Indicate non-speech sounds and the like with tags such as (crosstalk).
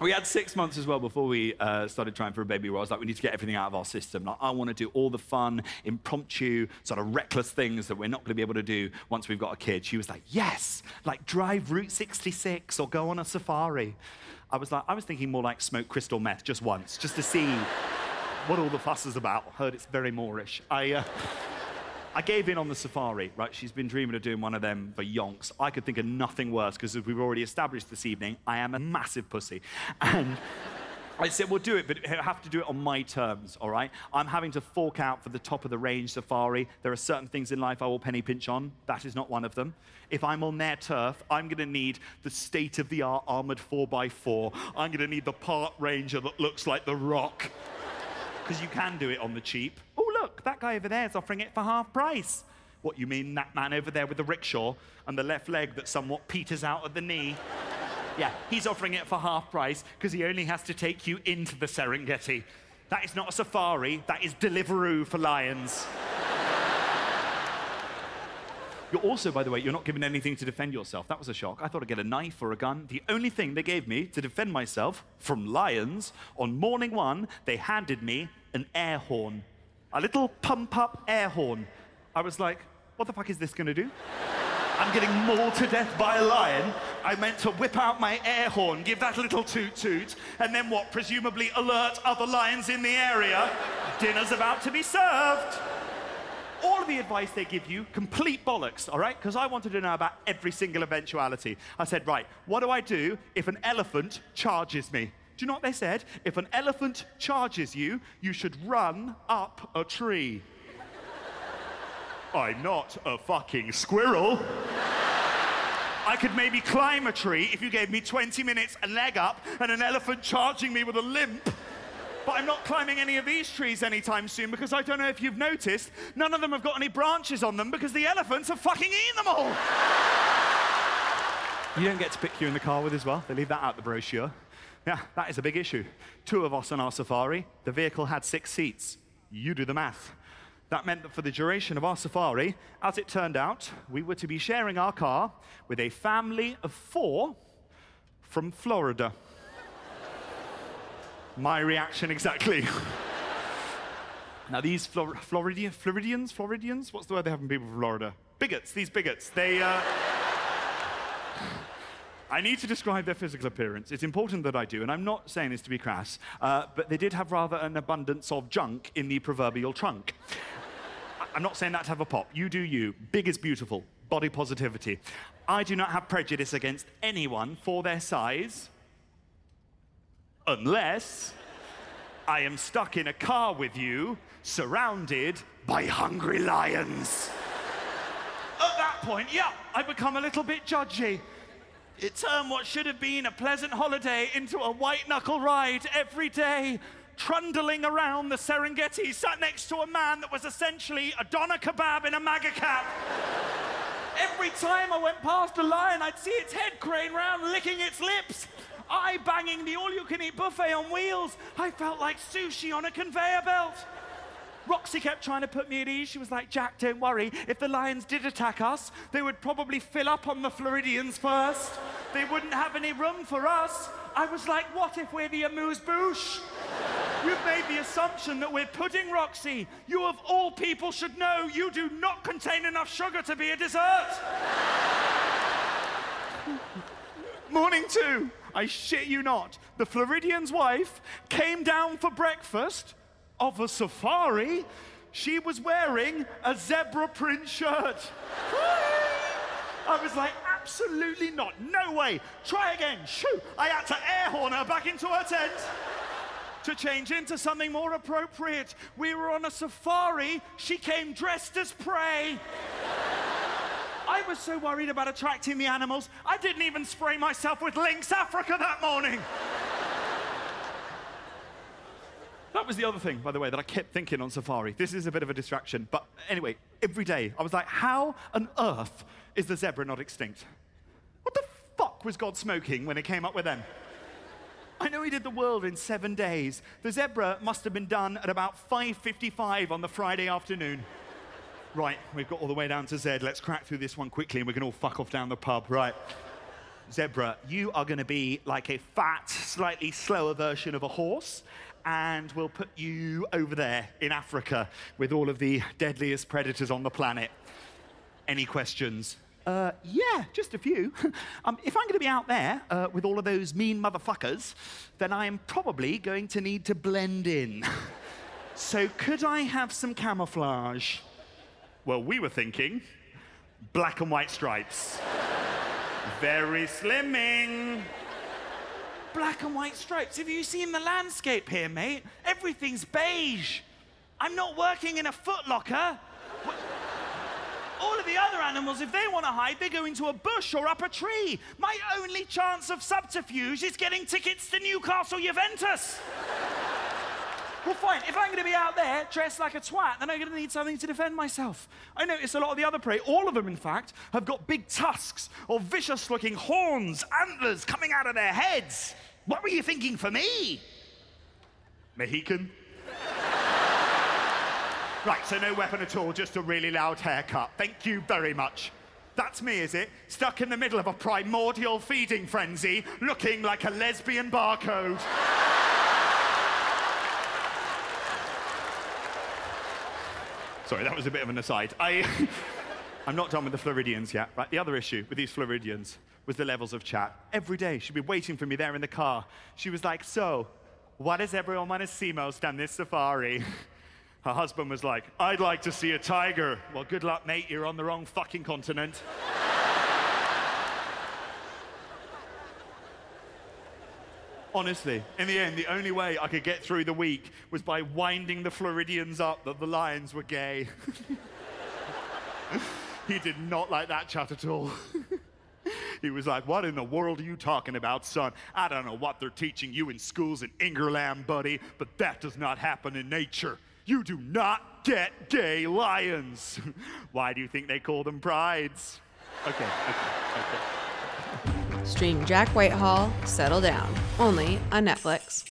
We had six months as well before we uh, started trying for a baby where I was like, we need to get everything out of our system. Like, I want to do all the fun, impromptu, sort of reckless things that we're not going to be able to do once we've got a kid. She was like, yes, like drive Route 66 or go on a safari. I was like, I was thinking more like smoke crystal meth just once, just to see what all the fuss is about. Heard it's very moreish. I. Uh, I gave in on the safari, right? She's been dreaming of doing one of them for yonks. I could think of nothing worse because, as we've already established this evening, I am a massive pussy. And (laughs) I said, we'll do it, but I have to do it on my terms, all right? I'm having to fork out for the top of the range safari. There are certain things in life I will penny pinch on. That is not one of them. If I'm on their turf, I'm going to need the state of the art armored 4x4. I'm going to need the park ranger that looks like The Rock. Because you can do it on the cheap. That guy over there is offering it for half price. What, you mean that man over there with the rickshaw and the left leg that somewhat peters out at the knee? (laughs) Yeah, he's offering it for half price because he only has to take you into the Serengeti. That is not a safari, that is Deliveroo for lions. (laughs) You're also, by the way, you're not given anything to defend yourself. That was a shock. I thought I'd get a knife or a gun. The only thing they gave me to defend myself from lions on morning one, they handed me an air horn. A little pump up air horn. I was like, what the fuck is this gonna do? (laughs) I'm getting mauled to death by a lion. I meant to whip out my air horn, give that little toot toot, and then what? Presumably alert other lions in the area. Dinner's about to be served. All of the advice they give you, complete bollocks, all right? Because I wanted to know about every single eventuality. I said, right, what do I do if an elephant charges me? Do you know what they said? If an elephant charges you, you should run up a tree. I'm not a fucking squirrel. I could maybe climb a tree if you gave me 20 minutes a leg up and an elephant charging me with a limp. But I'm not climbing any of these trees anytime soon because I don't know if you've noticed, none of them have got any branches on them because the elephants have fucking eaten them all. you don't get to pick you in the car with as well. They leave that out the brochure. Yeah, that is a big issue. Two of us on our safari, the vehicle had six seats. You do the math. That meant that for the duration of our safari, as it turned out, we were to be sharing our car with a family of four from Florida. (laughs) My reaction exactly. (laughs) now, these Flor- Floridian, Floridians, Floridians, what's the word they have in people from Florida? Bigots, these bigots. They, uh, I need to describe their physical appearance. It's important that I do, and I'm not saying this to be crass, uh, but they did have rather an abundance of junk in the proverbial trunk. I'm not saying that to have a pop. You do you. Big is beautiful. Body positivity. I do not have prejudice against anyone for their size, unless I am stuck in a car with you, surrounded by hungry lions. At that point, yeah, I become a little bit judgy. It turned what should have been a pleasant holiday into a white knuckle ride every day, trundling around the Serengeti, sat next to a man that was essentially a doner kebab in a MAGA cap. (laughs) Every time I went past a lion, I'd see its head crane round, licking its lips. I banging the all you can eat buffet on wheels. I felt like sushi on a conveyor belt. Roxy kept trying to put me at ease. She was like, Jack, don't worry. If the lions did attack us, they would probably fill up on the Floridians first. They wouldn't have any room for us. I was like, what if we're the amuse bouche? You've made the assumption that we're pudding, Roxy. You, of all people, should know you do not contain enough sugar to be a dessert. Morning two. I shit you not. The Floridian's wife came down for breakfast of a safari. She was wearing a zebra print shirt. I was like, absolutely not. No way. Try again. Shoo. I had to air horn her back into her tent to change into something more appropriate. We were on a safari. She came dressed as prey. I was so worried about attracting the animals, I didn't even spray myself with Lynx Africa that morning. That was the other thing, by the way, that I kept thinking on safari. This is a bit of a distraction, but anyway, every day I was like, how on earth is the zebra not extinct? What the fuck was God smoking when he came up with them? I know he did the world in seven days. The zebra must have been done at about 5.55 on the Friday afternoon. Right, we've got all the way down to Z. Let's crack through this one quickly and we can all fuck off down the pub. Right. Zebra, you are going to be like a fat, slightly slower version of a horse, and we'll put you over there in Africa with all of the deadliest predators on the planet. Any questions? Uh, yeah, just a few. (laughs) um, if I'm going to be out there uh, with all of those mean motherfuckers, then I am probably going to need to blend in. (laughs) so could I have some camouflage? Well, we were thinking black and white stripes. Very slimming. Black and white stripes. Have you seen the landscape here, mate? Everything's beige. I'm not working in a footlocker. All of the other animals, if they want to hide, they go into a bush or up a tree. My only chance of subterfuge is getting tickets to Newcastle Juventus. Well, fine. If I'm going to be out there dressed like a twat, then I'm going to need something to defend myself. I notice a lot of the other prey, all of them, in fact, have got big tusks or vicious looking horns, antlers coming out of their heads. What were you thinking for me? Mohican? right, so no weapon at all, just a really loud haircut. Thank you very much. That's me, is it? Stuck in the middle of a primordial feeding frenzy, looking like a lesbian barcode. Sorry, that was a bit of an aside. I, (laughs) I'm not done with the Floridians yet. Right, the other issue with these Floridians was the levels of chat. Every day, she'd be waiting for me there in the car. She was like, So, why does everyone want to see most on this safari? (laughs) Her husband was like, I'd like to see a tiger. Well, good luck, mate. You're on the wrong fucking continent. Honestly, in the end, the only way I could get through the week was by winding the Floridians up that the lions were gay. (laughs) he did not like that chat at all. (laughs) he was like, What in the world are you talking about, son? I don't know what they're teaching you in schools in Ingerland, buddy, but that does not happen in nature. You do not get gay lions. (laughs) Why do you think they call them prides? Okay, okay, okay. Stream Jack Whitehall, Settle Down, only on Netflix.